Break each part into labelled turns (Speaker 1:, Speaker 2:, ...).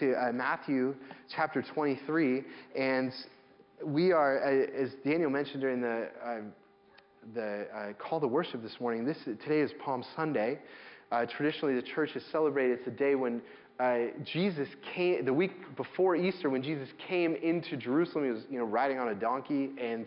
Speaker 1: to uh, Matthew chapter 23, and we are, uh, as Daniel mentioned during the uh, the uh, call to worship this morning. This today is Palm Sunday. Uh, traditionally, the church has celebrated it's the day when uh, Jesus came, the week before Easter, when Jesus came into Jerusalem. He was, you know, riding on a donkey, and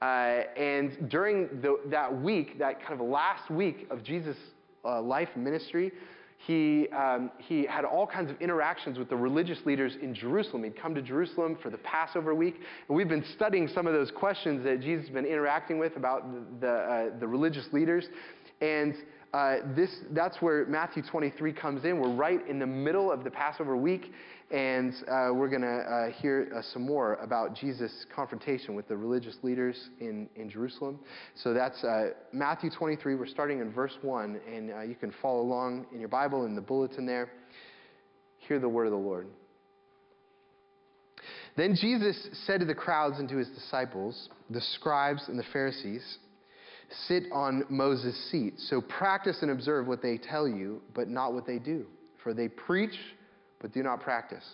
Speaker 1: and during the, that week, that kind of last week of Jesus' life ministry, he, um, he had all kinds of interactions with the religious leaders in Jerusalem. He'd come to Jerusalem for the Passover week, and we've been studying some of those questions that Jesus has been interacting with about the, uh, the religious leaders. And uh, this, that's where Matthew 23 comes in. We're right in the middle of the Passover week, and uh, we're going to uh, hear uh, some more about Jesus' confrontation with the religious leaders in, in Jerusalem. So that's uh, Matthew 23. We're starting in verse 1, and you can follow along in your Bible in the bulletin there. Hear the word of the Lord. Then Jesus said to the crowds and to his disciples, the scribes and the Pharisees, sit on Moses' seat. So practice and observe what they tell you, but not what they do. For they preach but do not practice.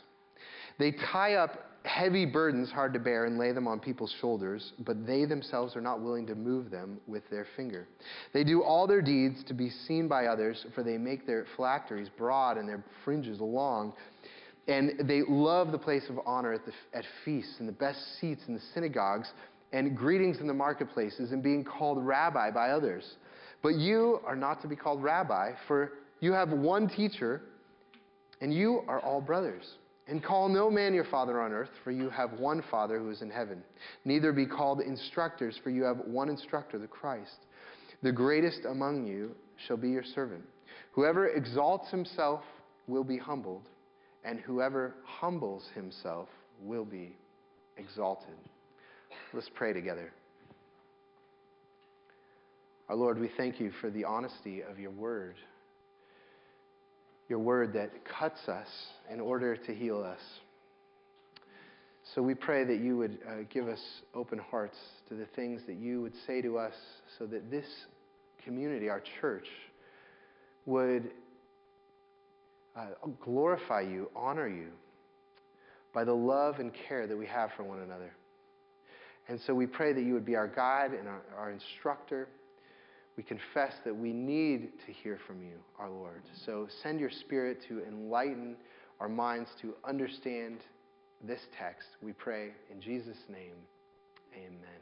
Speaker 1: They tie up heavy burdens hard to bear and lay them on people's shoulders, but they themselves are not willing to move them with their finger. They do all their deeds to be seen by others, for they make their phylacteries broad and their fringes long. And they love the place of honor at, the, at feasts and the best seats in the synagogues and greetings in the marketplaces and being called rabbi by others. But you are not to be called rabbi, for you have one teacher and you are all brothers. And call no man your father on earth, for you have one Father who is in heaven. Neither be called instructors, for you have one instructor, the Christ. The greatest among you shall be your servant. Whoever exalts himself will be humbled, and whoever humbles himself will be exalted. Let's pray together. Our Lord, we thank you for the honesty of your word your word that cuts us in order to heal us. So we pray that you would uh, give us open hearts to the things that you would say to us so that this community, our church, would uh, glorify you, honor you by the love and care that we have for one another. And so we pray that you would be our guide and our, our instructor we confess that we need to hear from you, our Lord. So send your Spirit to enlighten our minds to understand this text. We pray in Jesus' name. Amen.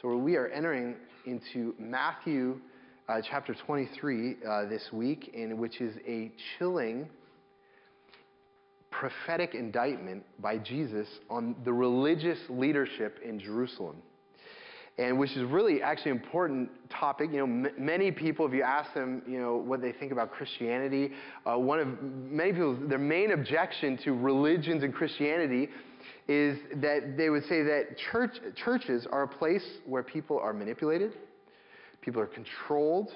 Speaker 1: So we are entering into Matthew uh, chapter 23 uh, this week, in which is a chilling prophetic indictment by Jesus on the religious leadership in Jerusalem and which is really actually an important topic. You know, m- many people, if you ask them, you know, what they think about Christianity, uh, one of many people, their main objection to religions and Christianity is that they would say that church, churches are a place where people are manipulated, people are controlled,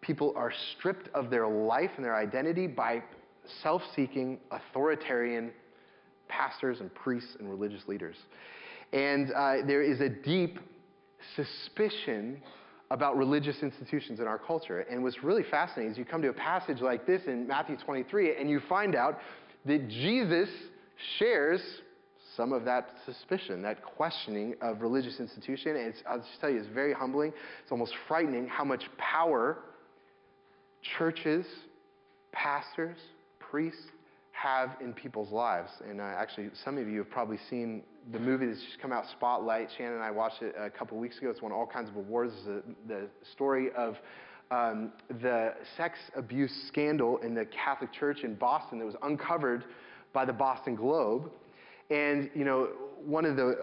Speaker 1: people are stripped of their life and their identity by self-seeking, authoritarian pastors and priests and religious leaders. And uh, there is a deep suspicion about religious institutions in our culture. And what's really fascinating is you come to a passage like this in Matthew 23 and you find out that Jesus shares some of that suspicion, that questioning of religious institution. And I'll just tell you, it's very humbling. It's almost frightening how much power churches, pastors, priests, have in people's lives. And uh, actually, some of you have probably seen the movie that's just come out, Spotlight. Shannon and I watched it a couple weeks ago. It's won all kinds of awards. A, the story of um, the sex abuse scandal in the Catholic Church in Boston that was uncovered by the Boston Globe. And, you know, one of the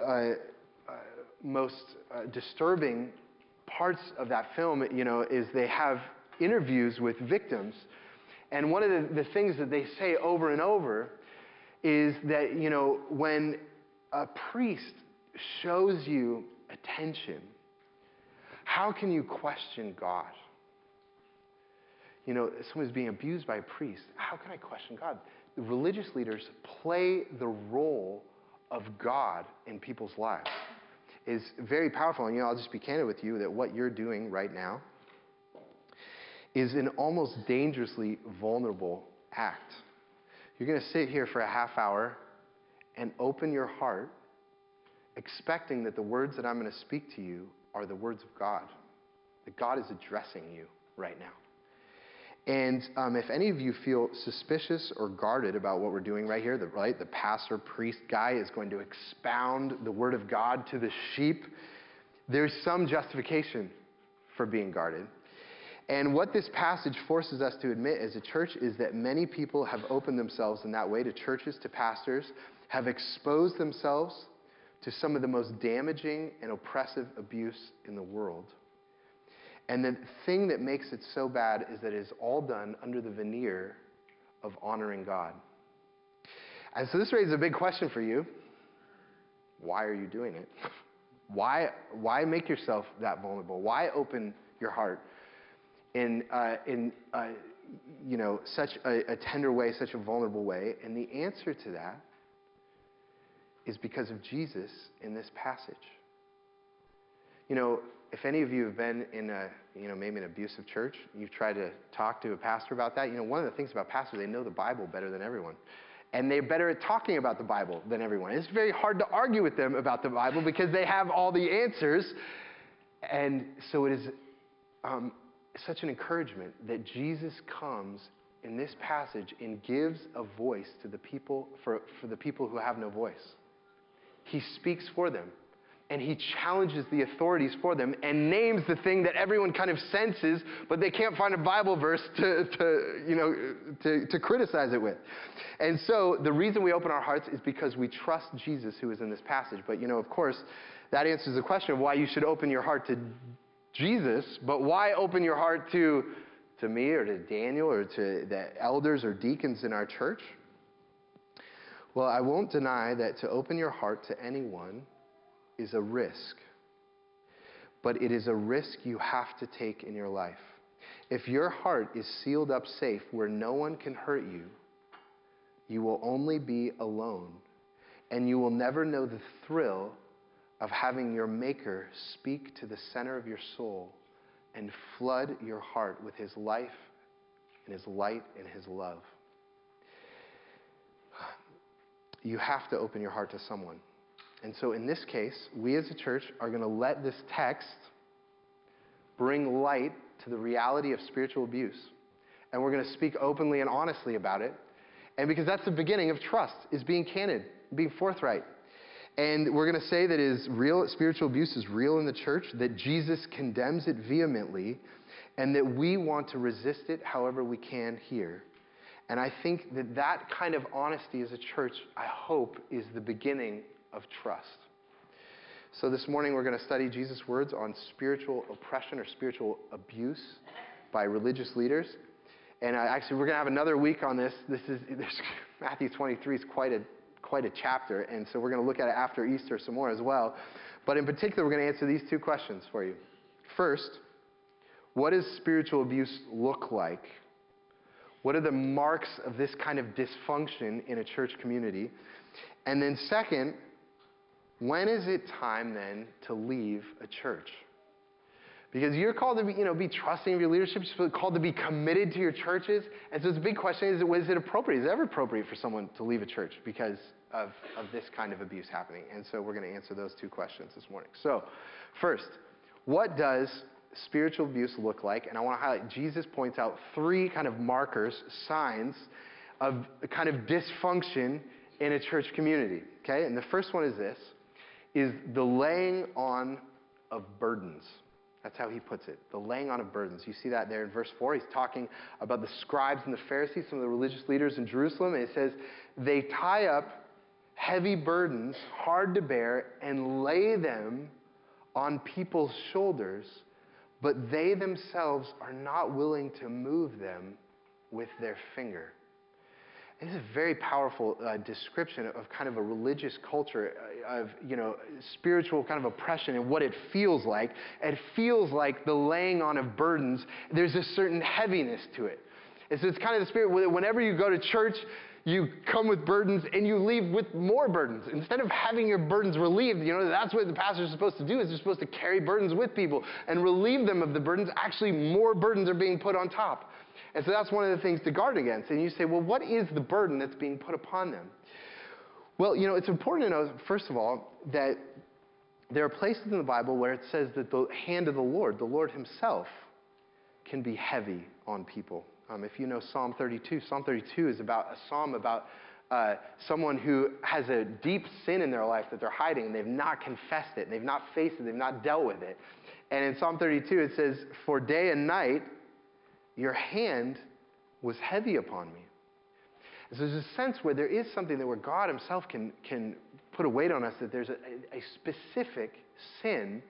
Speaker 1: uh, uh, most uh, disturbing parts of that film, you know, is they have interviews with victims and one of the, the things that they say over and over is that, you know, when a priest shows you attention, how can you question God? You know, someone's being abused by a priest. How can I question God? The religious leaders play the role of God in people's lives. Is very powerful. And you know, I'll just be candid with you that what you're doing right now is an almost dangerously vulnerable act. You're going to sit here for a half hour and open your heart, expecting that the words that I'm going to speak to you are the words of God, that God is addressing you right now. And um, if any of you feel suspicious or guarded about what we're doing right here, the, right, the pastor, priest guy is going to expound the word of God to the sheep, there's some justification for being guarded. And what this passage forces us to admit as a church is that many people have opened themselves in that way to churches, to pastors, have exposed themselves to some of the most damaging and oppressive abuse in the world. And the thing that makes it so bad is that it is all done under the veneer of honoring God. And so this raises a big question for you. Why are you doing it? Why, why make yourself that vulnerable? Why open your heart in, uh, in uh, you know, such a, a tender way, such a vulnerable way? And the answer to that is because of Jesus in this passage. You know, if any of you have been in a, you know, maybe an abusive church, you've tried to talk to a pastor about that, you know, one of the things about pastors, they know the Bible better than everyone. And they're better at talking about the Bible than everyone. It's very hard to argue with them about the Bible because they have all the answers. And so it is um, such an encouragement that Jesus comes in this passage and gives a voice to the people, for, for the people who have no voice. He speaks for them and he challenges the authorities for them and names the thing that everyone kind of senses, but they can't find a Bible verse to, to, you know, to, to criticize it with. And so the reason we open our hearts is because we trust Jesus who is in this passage. But, you know, of course, that answers the question of why you should open your heart to Jesus, but why open your heart to, to me or to Daniel or to the elders or deacons in our church? Well, I won't deny that to open your heart to anyone is a risk, but it is a risk you have to take in your life. If your heart is sealed up safe where no one can hurt you, you will only be alone, and you will never know the thrill of having your Maker speak to the center of your soul and flood your heart with His life and His light and His love. You have to open your heart to someone. And so in this case, we as a church are going to let this text bring light to the reality of spiritual abuse. And we're going to speak openly and honestly about it. And because that's the beginning of trust, is being candid, being forthright. And we're going to say that is real spiritual abuse is real in the church, that Jesus condemns it vehemently, and that we want to resist it however we can here. And I think that that kind of honesty as a church, I hope, is the beginning of trust. So this morning we're going to study Jesus' words on spiritual oppression or spiritual abuse by religious leaders. And actually, we're going to have another week on this. This is Matthew 23 is quite a quite a chapter, and so we're going to look at it after Easter some more as well. But in particular, we're going to answer these two questions for you. First, what does spiritual abuse look like? What are the marks of this kind of dysfunction in a church community? And then, second, when is it time then to leave a church? Because you're called to be, you know, be trusting of your leadership. You're called to be committed to your churches. And so it's a big question, is it, is it appropriate? Is it ever appropriate for someone to leave a church because of, of this kind of abuse happening? And so we're going to answer those two questions this morning. So first, what does spiritual abuse look like? And I want to highlight, Jesus points out three kind of markers, signs of kind of dysfunction in a church community. Okay? And the first one is this is the laying on of burdens. That's how he puts it. The laying on of burdens. You see that there in verse 4. He's talking about the scribes and the Pharisees, some of the religious leaders in Jerusalem. And it says, they tie up heavy burdens, hard to bear, and lay them on people's shoulders, but they themselves are not willing to move them with their finger. This is a very powerful uh, description of kind of a religious culture, uh, of you know, spiritual kind of oppression and what it feels like. It feels like the laying on of burdens. There's a certain heaviness to it. And so it's kind of the spirit. Whenever you go to church, you come with burdens and you leave with more burdens. Instead of having your burdens relieved, you know, that's what the pastor is supposed to do is they're supposed to carry burdens with people and relieve them of the burdens. Actually, more burdens are being put on top. And so that's one of the things to guard against. And you say, well, what is the burden that's being put upon them? Well, you know, it's important to know, first of all, that there are places in the Bible where it says that the hand of the Lord, the Lord Himself, can be heavy on people. Um, if you know Psalm 32, Psalm 32 is about a psalm about uh, someone who has a deep sin in their life that they're hiding and they've not confessed it, and they've not faced it, they've not dealt with it. And in Psalm 32, it says, For day and night your hand was heavy upon me. And so there's a sense where there is something that where God Himself can, can put a weight on us, that there's a, a specific sin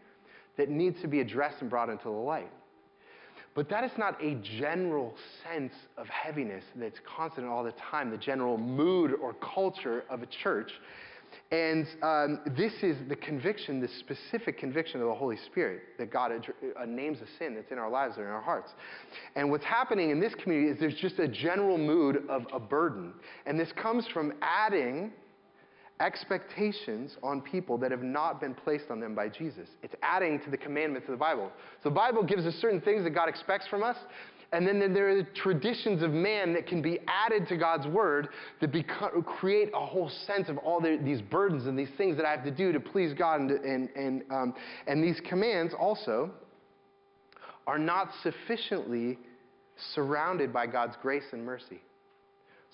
Speaker 1: that needs to be addressed and brought into the light. But that is not a general sense of heaviness that's constant all the time, the general mood or culture of a church. And um, this is the conviction, the specific conviction of the Holy Spirit that God uh, names a sin that's in our lives or in our hearts. And what's happening in this community is there's just a general mood of a burden. And this comes from adding expectations on people that have not been placed on them by Jesus. It's adding to the commandments of the Bible. So the Bible gives us certain things that God expects from us, and then there are the traditions of man that can be added to God's word that become, create a whole sense of all the, these burdens and these things that I have to do to please God. And, and, and, um, and these commands also are not sufficiently surrounded by God's grace and mercy.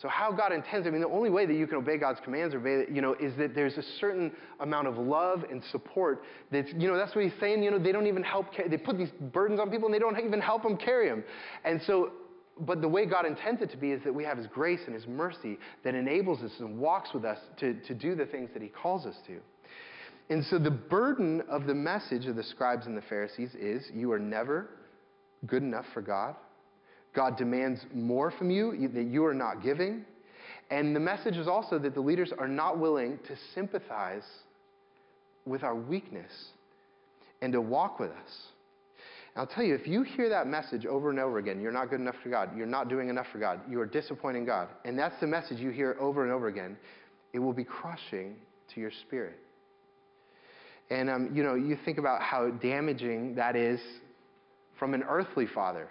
Speaker 1: So how God intends, I mean, the only way that you can obey God's commands obey, you know, is that there's a certain amount of love and support that's, you know, that's what he's saying, you know, they don't even help, they put these burdens on people and they don't even help them carry them. And so, but the way God intends it to be is that we have his grace and his mercy that enables us and walks with us to, to do the things that he calls us to. And so the burden of the message of the scribes and the Pharisees is you are never good enough for God. God demands more from you that you are not giving. And the message is also that the leaders are not willing to sympathize with our weakness and to walk with us. And I'll tell you, if you hear that message over and over again, you're not good enough for God, you're not doing enough for God, you are disappointing God, and that's the message you hear over and over again, it will be crushing to your spirit. And, um, you know, you think about how damaging that is from an earthly father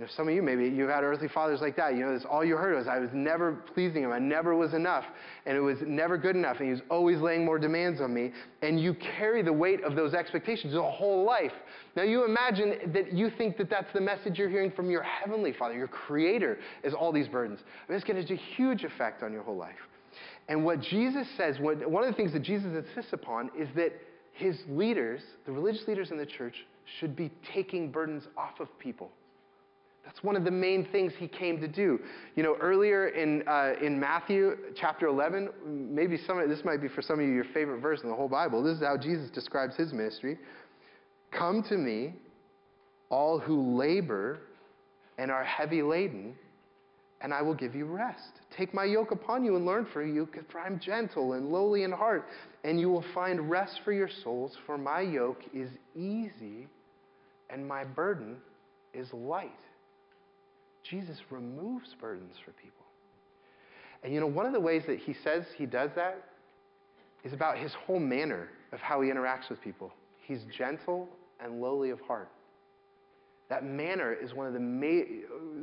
Speaker 1: you know, some of you maybe you've had earthly fathers like that. You know, this all you heard was I was never pleasing him. I never was enough, and it was never good enough, and he was always laying more demands on me. And you carry the weight of those expectations your whole life. Now you imagine that you think that that's the message you're hearing from your heavenly Father, your Creator, is all these burdens. I mean, it's going to have a huge effect on your whole life. And what Jesus says, what, one of the things that Jesus insists upon is that his leaders, the religious leaders in the church, should be taking burdens off of people. That's one of the main things he came to do. You know, earlier in, uh, in Matthew chapter 11, maybe some of, this might be for some of you your favorite verse in the whole Bible. This is how Jesus describes his ministry. Come to me, all who labor and are heavy laden, and I will give you rest. Take my yoke upon you and learn from you, for I'm gentle and lowly in heart, and you will find rest for your souls, for my yoke is easy and my burden is light. Jesus removes burdens for people. And you know, one of the ways that he says he does that is about his whole manner of how he interacts with people. He's gentle and lowly of heart. That manner is one of the ma-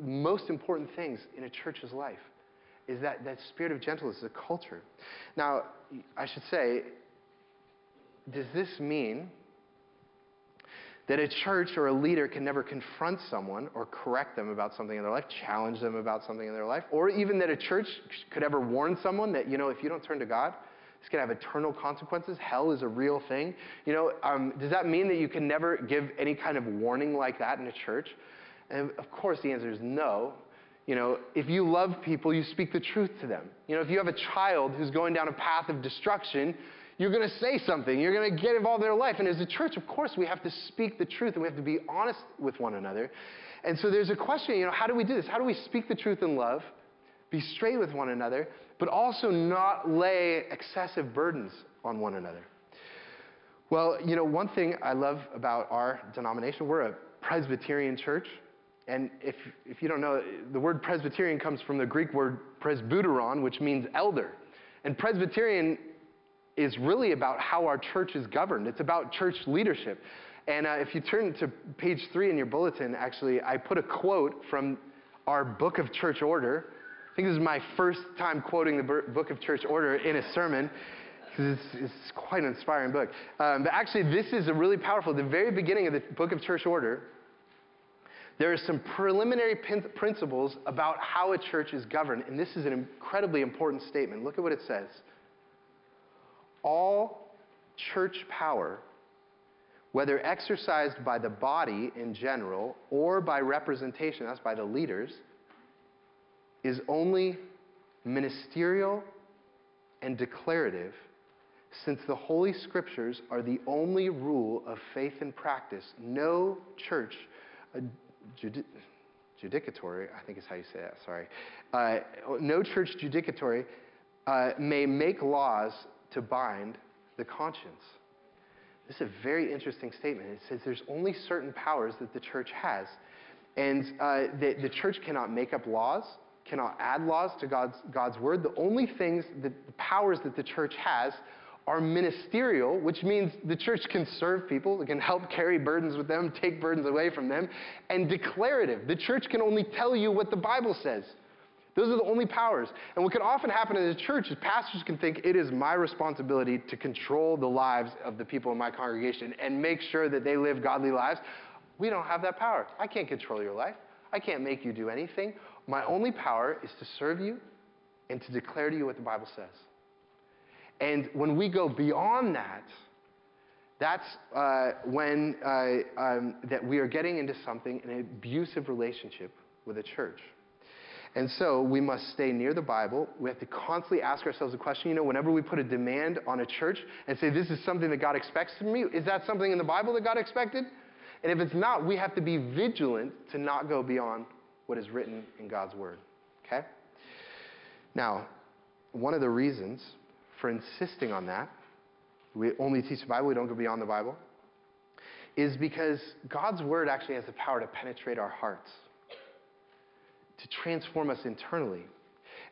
Speaker 1: most important things in a church's life. Is that, that spirit of gentleness, is a culture. Now, I should say, does this mean that a church or a leader can never confront someone or correct them about something in their life, challenge them about something in their life, or even that a church could ever warn someone that, you know, if you don't turn to God, it's going to have eternal consequences. Hell is a real thing. You know, um, does that mean that you can never give any kind of warning like that in a church? And of course, the answer is no. You know, if you love people, you speak the truth to them. You know, if you have a child who's going down a path of destruction, you're going to say something. You're going to get involved in their life. And as a church, of course, we have to speak the truth and we have to be honest with one another. And so there's a question, you know, how do we do this? How do we speak the truth in love, be straight with one another, but also not lay excessive burdens on one another? Well, you know, one thing I love about our denomination, we're a Presbyterian church. And if, if you don't know, the word Presbyterian comes from the Greek word presbyteron, which means elder. And Presbyterian is really about how our church is governed. It's about church leadership. And uh, if you turn to page three in your bulletin, actually, I put a quote from our book of church order. I think this is my first time quoting the book of church order in a sermon it's, it's, quite an inspiring book. Um, but actually, this is a really powerful. The very beginning of the book of church order, there are some preliminary principles about how a church is governed, and this is an incredibly important statement. Look at what it says. All church power whether exercised by the body in general or by representation, that's by the leaders, is only ministerial and declarative, since the Holy Scriptures are the only rule of faith and practice. No church, uh, judi- judicatory, I think is how you say that, sorry. Uh, no church judicatory uh, may make laws to bind the conscience. This is a very interesting statement. It says there's only certain powers that the church has. And uh, the, the church cannot make up laws, cannot add laws to God's, God's word. The only things, that, the powers that the church has are ministerial, which means the church can serve people, it can help carry burdens with them, take burdens away from them, and declarative. The church can only tell you what the Bible says. Those are the only powers. And what can often happen in the church is pastors can think it is my responsibility to control the lives of the people in my congregation and make sure that they live godly lives. We don't have that power. I can't control your life. I can't make you do anything. My only power is to serve you and to declare to you what the Bible says. And when we go beyond that, that's uh, when uh, um, that we are getting into something, an abusive relationship with a church. And so we must stay near the Bible. We have to constantly ask ourselves the question, you know, whenever we put a demand on a church and say, this is something that God expects from me, is that something in the Bible that God expected? And if it's not, we have to be vigilant to not go beyond what is written in God's Word. Okay? Now, one of the reasons for insisting on that, we only teach the Bible, we don't go beyond the Bible, is because God's Word actually has the power to penetrate our hearts to transform us internally.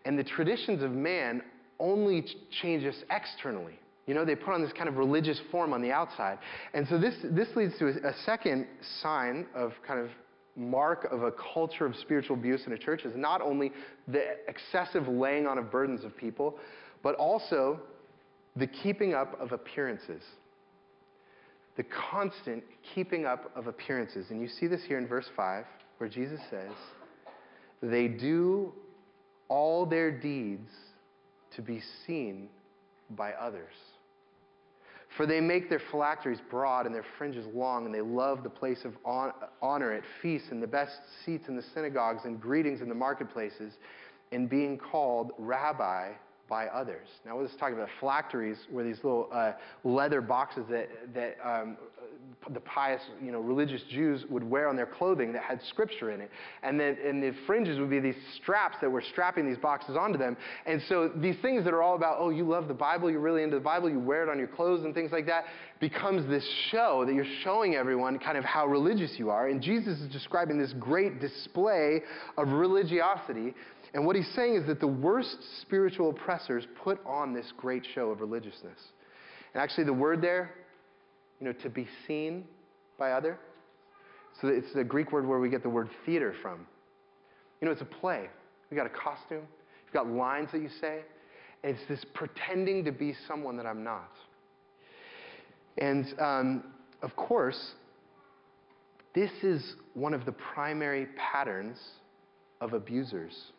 Speaker 1: And the traditions of man only change us externally. You know, they put on this kind of religious form on the outside. And so this, this leads to a, a second sign of kind of mark of a culture of spiritual abuse in a church is not only the excessive laying on of burdens of people, but also the keeping up of appearances. The constant keeping up of appearances. And you see this here in verse 5, where Jesus says, they do all their deeds to be seen by others. For they make their phylacteries broad and their fringes long, and they love the place of honor at feasts and the best seats in the synagogues and greetings in the marketplaces, and being called rabbi by others. Now, we're just talking about phylacteries, where these little uh, leather boxes that, that um, the pious, you know, religious Jews would wear on their clothing that had scripture in it. And then and the fringes would be these straps that were strapping these boxes onto them. And so these things that are all about, oh, you love the Bible, you're really into the Bible, you wear it on your clothes and things like that, becomes this show that you're showing everyone kind of how religious you are. And Jesus is describing this great display of religiosity. And what he's saying is that the worst spiritual oppressors put on this great show of religiousness. And actually, the word there, you know, to be seen by other. So it's the Greek word where we get the word theater from. You know, it's a play. We got a costume. You've got lines that you say. It's this pretending to be someone that I'm not. And um, of course, this is one of the primary patterns of abusers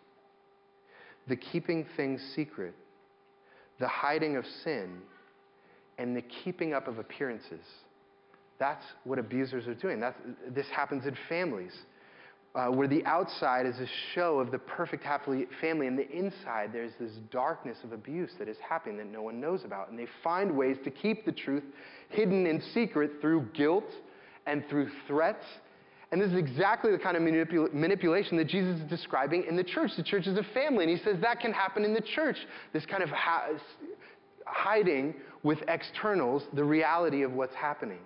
Speaker 1: the keeping things secret, the hiding of sin, and the keeping up of appearances. That's what abusers are doing. That's, this happens in families, uh, where the outside is a show of the perfect happy family, and the inside there's this darkness of abuse that is happening that no one knows about. And they find ways to keep the truth hidden in secret through guilt and through threats. And this is exactly the kind of manipul- manipulation that Jesus is describing in the church. The church is a family, and he says that can happen in the church. This kind of ha- hiding with externals the reality of what's happening.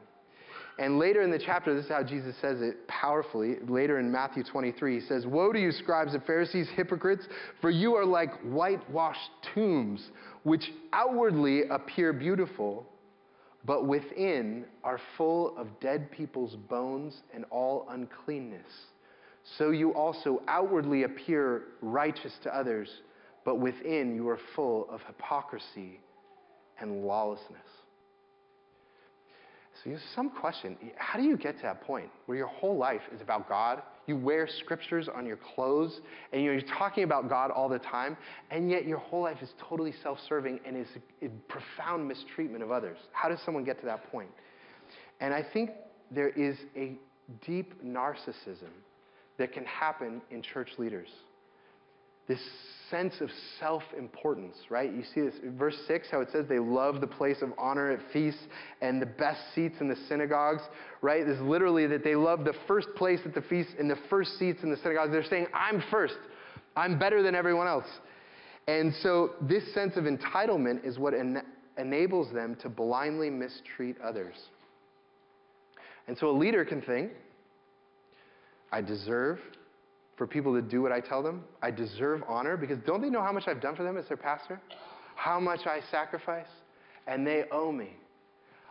Speaker 1: And later in the chapter, this is how Jesus says it powerfully. Later in Matthew 23, he says, Woe to you, scribes and Pharisees, hypocrites, for you are like whitewashed tombs, which outwardly appear beautiful, but within are full of dead people's bones and all uncleanness. so you also outwardly appear righteous to others, but within you are full of hypocrisy and lawlessness. So, you have some question how do you get to that point where your whole life is about God? You wear scriptures on your clothes, and you're talking about God all the time, and yet your whole life is totally self serving and is a profound mistreatment of others. How does someone get to that point? And I think there is a deep narcissism that can happen in church leaders. This sense of self importance, right? You see this verse 6, how it says they love the place of honor at feasts and the best seats in the synagogues, right? This is literally that they love the first place at the feast and the first seats in the synagogues. They're saying, I'm first, I'm better than everyone else. And so this sense of entitlement is what en- enables them to blindly mistreat others. And so a leader can think, I deserve for people to do what I tell them. I deserve honor because don't they know how much I've done for them as their pastor? How much I sacrifice? And they owe me.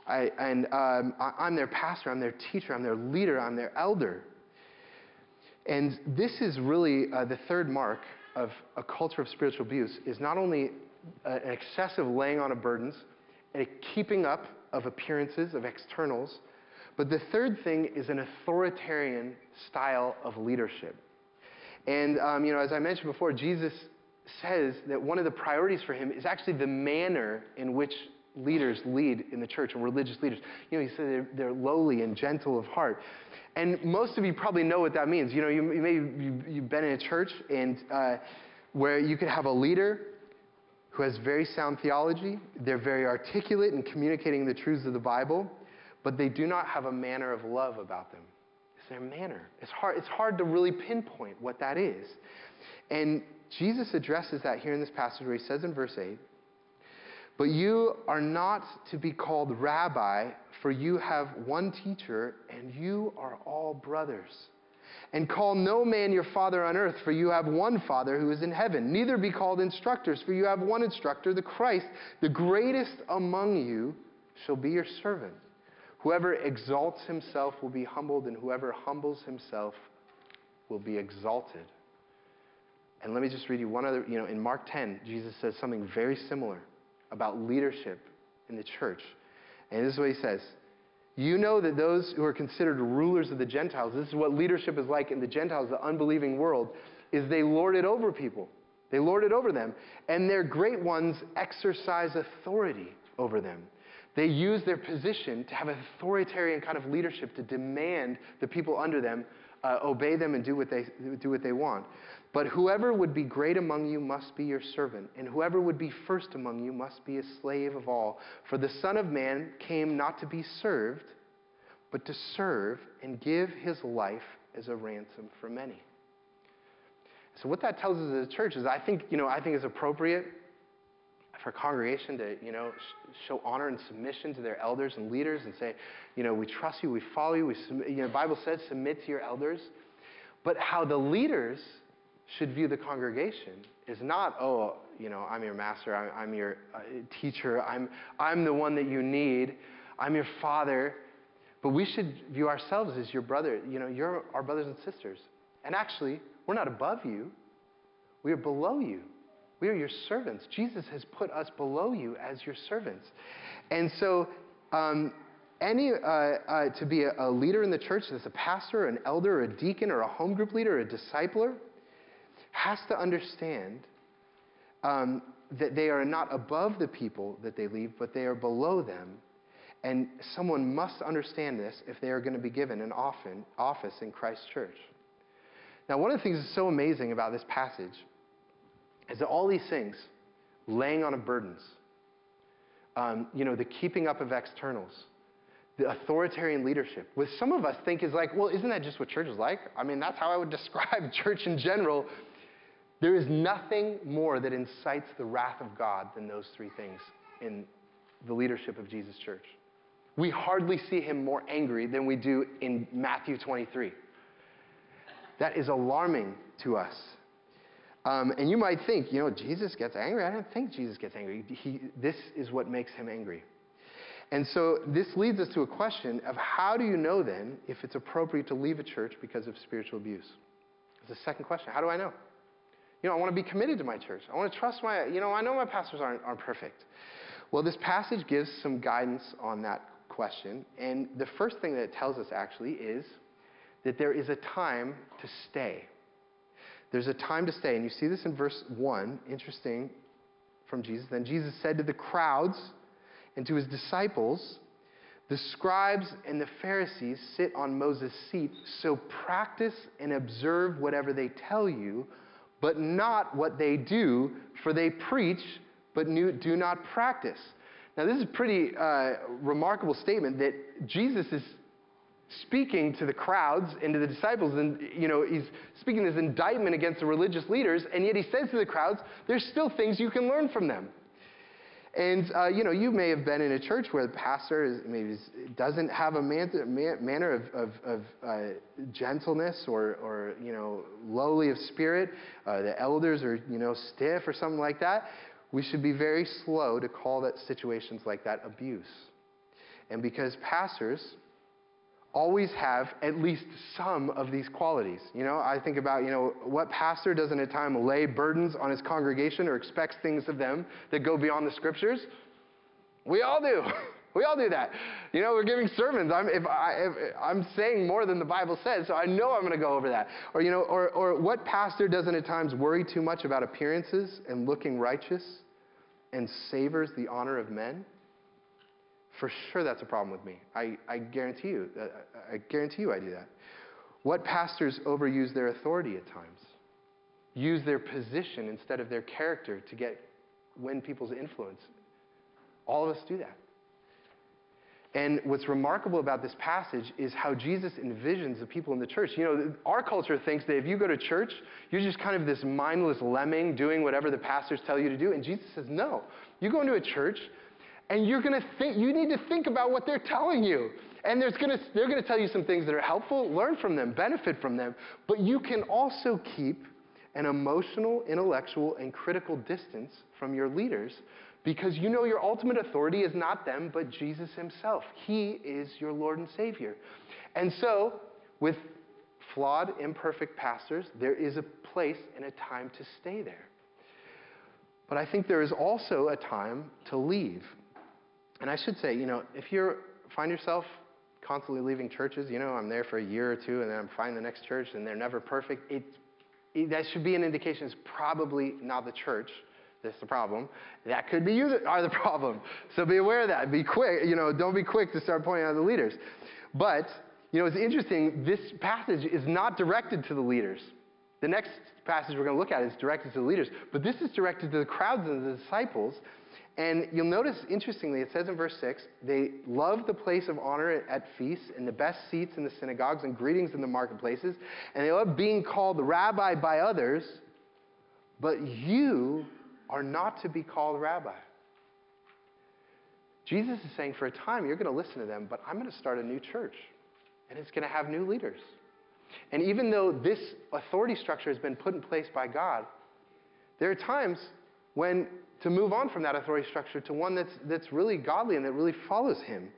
Speaker 1: I, and um, I, am their pastor, I'm their teacher, I'm their leader, I'm their elder. And this is really uh, the third mark of a culture of spiritual abuse is not only an excessive laying on of burdens, and a keeping up of appearances, of externals, but the third thing is an authoritarian style of leadership. And, um, you know, as I mentioned before, Jesus says that one of the priorities for him is actually the manner in which leaders lead in the church and religious leaders. You know, he said they're, they're lowly and gentle of heart. And most of you probably know what that means. You know, you, you you, you've been in a church and uh, where you could have a leader who has very sound theology. They're very articulate in communicating the truths of the Bible but they do not have a manner of love about them. Their manner. It's hard, it's hard to really pinpoint what that is. And Jesus addresses that here in this passage where he says in verse 8, But you are not to be called rabbi, for you have one teacher, and you are all brothers. And call no man your father on earth, for you have one Father who is in heaven. Neither be called instructors, for you have one instructor, the Christ. The greatest among you shall be your servant. Whoever exalts himself will be humbled, and whoever humbles himself will be exalted. And let me just read you one other, you know, in Mark 10, Jesus says something very similar about leadership in the church. And this is what he says You know that those who are considered rulers of the Gentiles, this is what leadership is like in the Gentiles, the unbelieving world, is they lord it over people. They lord it over them. And their great ones exercise authority over them. They use their position to have an authoritarian kind of leadership to demand the people under them uh, obey them and do what, they, do what they want. But whoever would be great among you must be your servant, and whoever would be first among you must be a slave of all. For the Son of Man came not to be served, but to serve and give his life as a ransom for many. So what that tells us as a church is I think, you know, I think it's appropriate for a congregation to, you know, sh- show honor and submission to their elders and leaders and say, you know, we trust you, we follow you, we you know, the Bible says submit to your elders. But how the leaders should view the congregation is not, oh, you know, I'm your master, I'm, I'm your uh, teacher, I'm, I'm the one that you need, I'm your father. But we should view ourselves as your brother. You know, you're our brothers and sisters. And actually, we're not above you, we are below you. We are your servants. Jesus has put us below you as your servants. And so, um, any, uh, uh, to be a, a, leader in the church, as a pastor, an elder, a deacon, or a home group leader, a discipler, has to understand um, that they are not above the people that they lead, but they are below them. And someone must understand this if they are going to be given an often, office in Christ's church. Now, one of the things that's so amazing about this passage is all these things, laying on of burdens, um, you know, the keeping up of externals, the authoritarian leadership, which some of us think is like, well, isn't that just what church is like? I mean, that's how I would describe church in general. There is nothing more that incites the wrath of God than those three things in the leadership of Jesus' church. We hardly see him more angry than we do in Matthew 23. That is alarming to us. Um, and you might think, you know, Jesus gets angry. I don't think Jesus gets angry. He, this is what makes him angry. And so this leads us to a question of how do you know then if it's appropriate to leave a church because of spiritual abuse? It's the second question. How do I know? You know, I want to be committed to my church. I want to trust my, you know, I know my pastors aren't, aren't perfect. Well, this passage gives some guidance on that question. And the first thing that it tells us actually is that there is a time to stay. There's a time to stay. And you see this in verse 1, interesting from Jesus. Then Jesus said to the crowds and to his disciples, The scribes and the Pharisees sit on Moses' seat, so practice and observe whatever they tell you, but not what they do, for they preach, but do not practice. Now, this is a pretty uh, remarkable statement that Jesus is speaking to the crowds and to the disciples, and you know, he's speaking this indictment against the religious leaders, and yet he says to the crowds, there's still things you can learn from them. And uh, you know, you may have been in a church where the pastor is, maybe doesn't have a man, man, manner of, of, of uh, gentleness or, or you know lowly of spirit. Uh, the elders are you know stiff or something like that. We should be very slow to call that situations like that abuse. And because pastors always have at least some of these qualities. You know, I think about, you know, what pastor doesn't at time lay burdens on his congregation or expects things of them that go beyond the scriptures? We all do. We all do that. You know, we're giving sermons. I'm, if I, if I'm saying more than the Bible says, so I know I'm going to go over that. Or, you know, or, or what pastor doesn't at times worry too much about appearances and looking righteous and savors the honor of men? For sure, that's a problem with me. I, I guarantee you. Uh, I guarantee you I do that. What pastors overuse their authority at times? Use their position instead of their character to get win people's influence. All of us do that. And what's remarkable about this passage is how Jesus envisions the people in the church. You know, our culture thinks that if you go to church, you're just kind of this mindless lemming doing whatever the pastors tell you to do. And Jesus says, no. You go into a church, and you're going to think, you need to think about what they're telling you. And there's gonna, they're going to tell you some things that are helpful, learn from them, benefit from them. But you can also keep an emotional, intellectual, and critical distance from your leaders because you know your ultimate authority is not them, but Jesus himself. He is your Lord and Savior. And so, with flawed, imperfect pastors, there is a place and a time to stay there. But I think there is also a time to leave. And I should say, you know, if you find yourself constantly leaving churches, you know, I'm there for a year or two and then I'm finding the next church and they're never perfect, it, it, that should be an indication it's probably not the church that's the problem. That could be you that are the problem. So be aware of that. Be quick, you know, don't be quick to start pointing out the leaders. But, you know, it's interesting, this passage is not directed to the leaders. The next passage we're going to look at is directed to the leaders, but this is directed to the crowds and the disciples and you'll notice, interestingly, it says in verse 6 they love the place of honor at feasts and the best seats in the synagogues and greetings in the marketplaces. And they love being called rabbi by others, but you are not to be called rabbi. Jesus is saying, for a time, you're going to listen to them, but I'm going to start a new church, and it's going to have new leaders. And even though this authority structure has been put in place by God, there are times when to move on from that authority structure to one that's, that's really godly and that really follows him.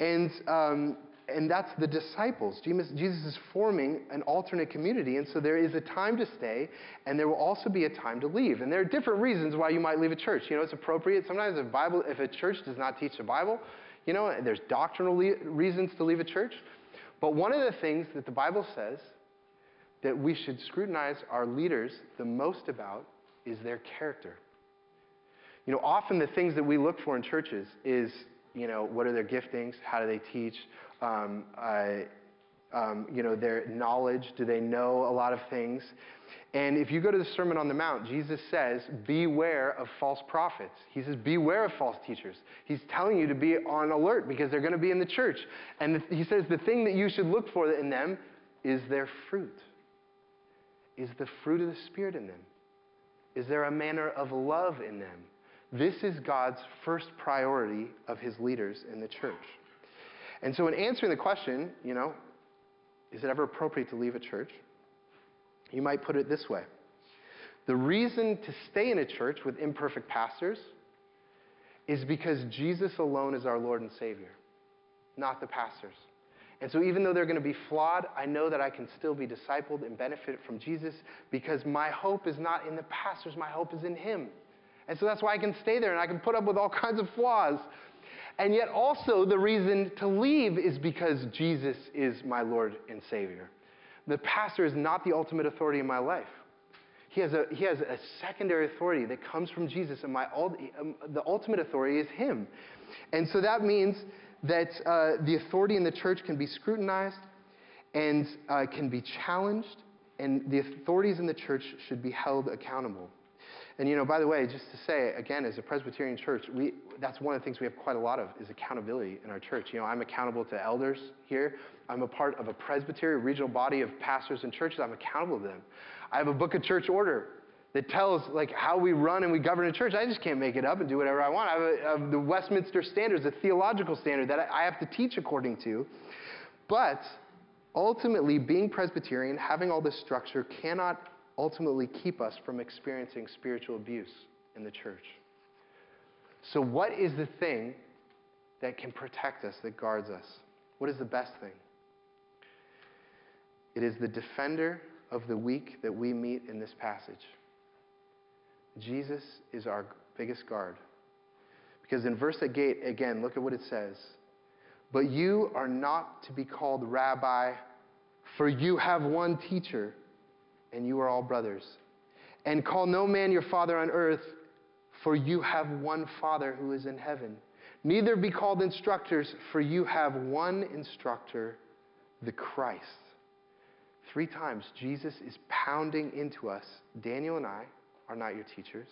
Speaker 1: And, um, and that's the disciples. Jesus, is forming an alternate community, and so there is a time to stay, and there will also be a time to leave. And there are different reasons why you might leave a church. You know, it's appropriate. Sometimes if, Bible, if a church does not teach the Bible, you know, there's doctrinal le- reasons to leave a church. But one of the things that the Bible says that we should scrutinize our leaders the most about is their character. You know, often the things that we look for in churches is, you know, what are their giftings? How do they teach? Um, um, you know, their knowledge. Do they know a lot of things? And if you go to the Sermon on the Mount, Jesus says, Beware of false prophets. He says, Beware of false teachers. He's telling you to be on alert because they're going to be in the church. And he says, The thing that you should look for in them is their fruit. Is the fruit of the Spirit in them? Is there a manner of love in them? This is God's first priority of his leaders in the church. And so, in answering the question, you know, is it ever appropriate to leave a church? You might put it this way The reason to stay in a church with imperfect pastors is because Jesus alone is our Lord and Savior, not the pastors. And so, even though they're going to be flawed, I know that I can still be discipled and benefit from Jesus because my hope is not in the pastors, my hope is in Him. And so, that's why I can stay there and I can put up with all kinds of flaws. And yet, also, the reason to leave is because Jesus is my Lord and Savior. The pastor is not the ultimate authority in my life. He has a, he has a secondary authority that comes from Jesus, and my, um, the ultimate authority is Him. And so that means that uh, the authority in the church can be scrutinized and uh, can be challenged, and the authorities in the church should be held accountable. And you know, by the way, just to say again, as a Presbyterian church, we, that's one of the things we have quite a lot of is accountability in our church. You know, I'm accountable to elders here. I'm a part of a presbytery, regional body of pastors and churches. I'm accountable to them. I have a book of church order that tells like how we run and we govern a church. I just can't make it up and do whatever I want. I have, the Westminster Standards, a theological standard that I have to teach according to. But ultimately, being Presbyterian, having all this structure, cannot ultimately keep us from experiencing spiritual abuse in the church. So, what is the thing that can protect us, that guards us? What is the best thing? It is the defender of the weak that we meet in this passage. Jesus is our biggest guard. Because in verse 8, again, look at what it says. But you are not to be called rabbi, for you have one teacher, and you are all brothers. And call no man your father on earth, for you have one Father who is in heaven. Neither be called instructors, for you have one instructor, the Christ. Three times, Jesus is pounding into us, Daniel and I, are not your teachers.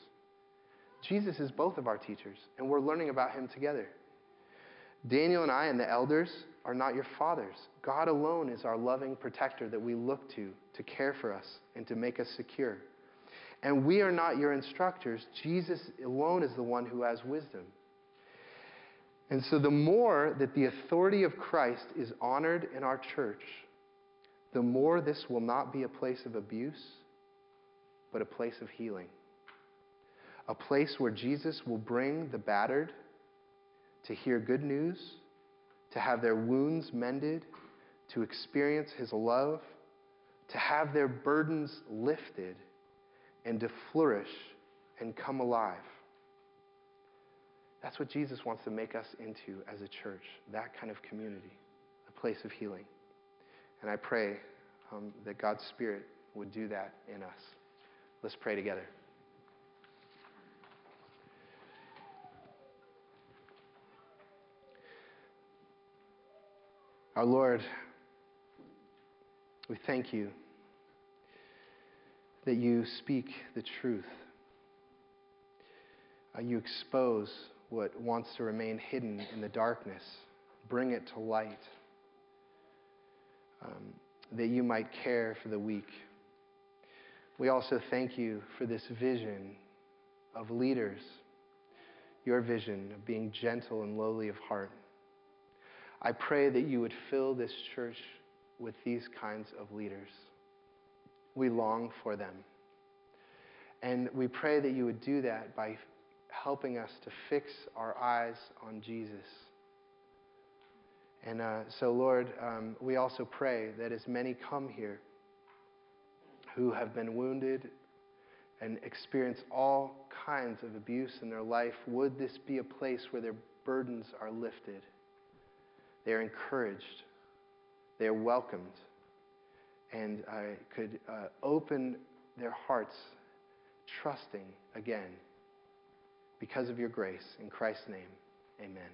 Speaker 1: Jesus is both of our teachers, and we're learning about him together. Daniel and I and the elders are not your fathers. God alone is our loving protector that we look to to care for us and to make us secure. And we are not your instructors. Jesus alone is the one who has wisdom. And so, the more that the authority of Christ is honored in our church, the more this will not be a place of abuse, but a place of healing. A place where Jesus will bring the battered to hear good news, to have their wounds mended, to experience his love, to have their burdens lifted, and to flourish and come alive. That's what Jesus wants to make us into as a church, that kind of community, a place of healing. And I pray um, that God's Spirit would do that in us. Let's pray together. Our Lord, we thank you that you speak the truth. Uh, you expose what wants to remain hidden in the darkness, bring it to light, um, that you might care for the weak. We also thank you for this vision of leaders, your vision of being gentle and lowly of heart. I pray that you would fill this church with these kinds of leaders. We long for them. And we pray that you would do that by helping us to fix our eyes on Jesus. And uh, so, Lord, um, we also pray that as many come here who have been wounded and experience all kinds of abuse in their life, would this be a place where their burdens are lifted? They are encouraged, they are welcomed, and I could uh, open their hearts, trusting again because of your grace. In Christ's name, amen.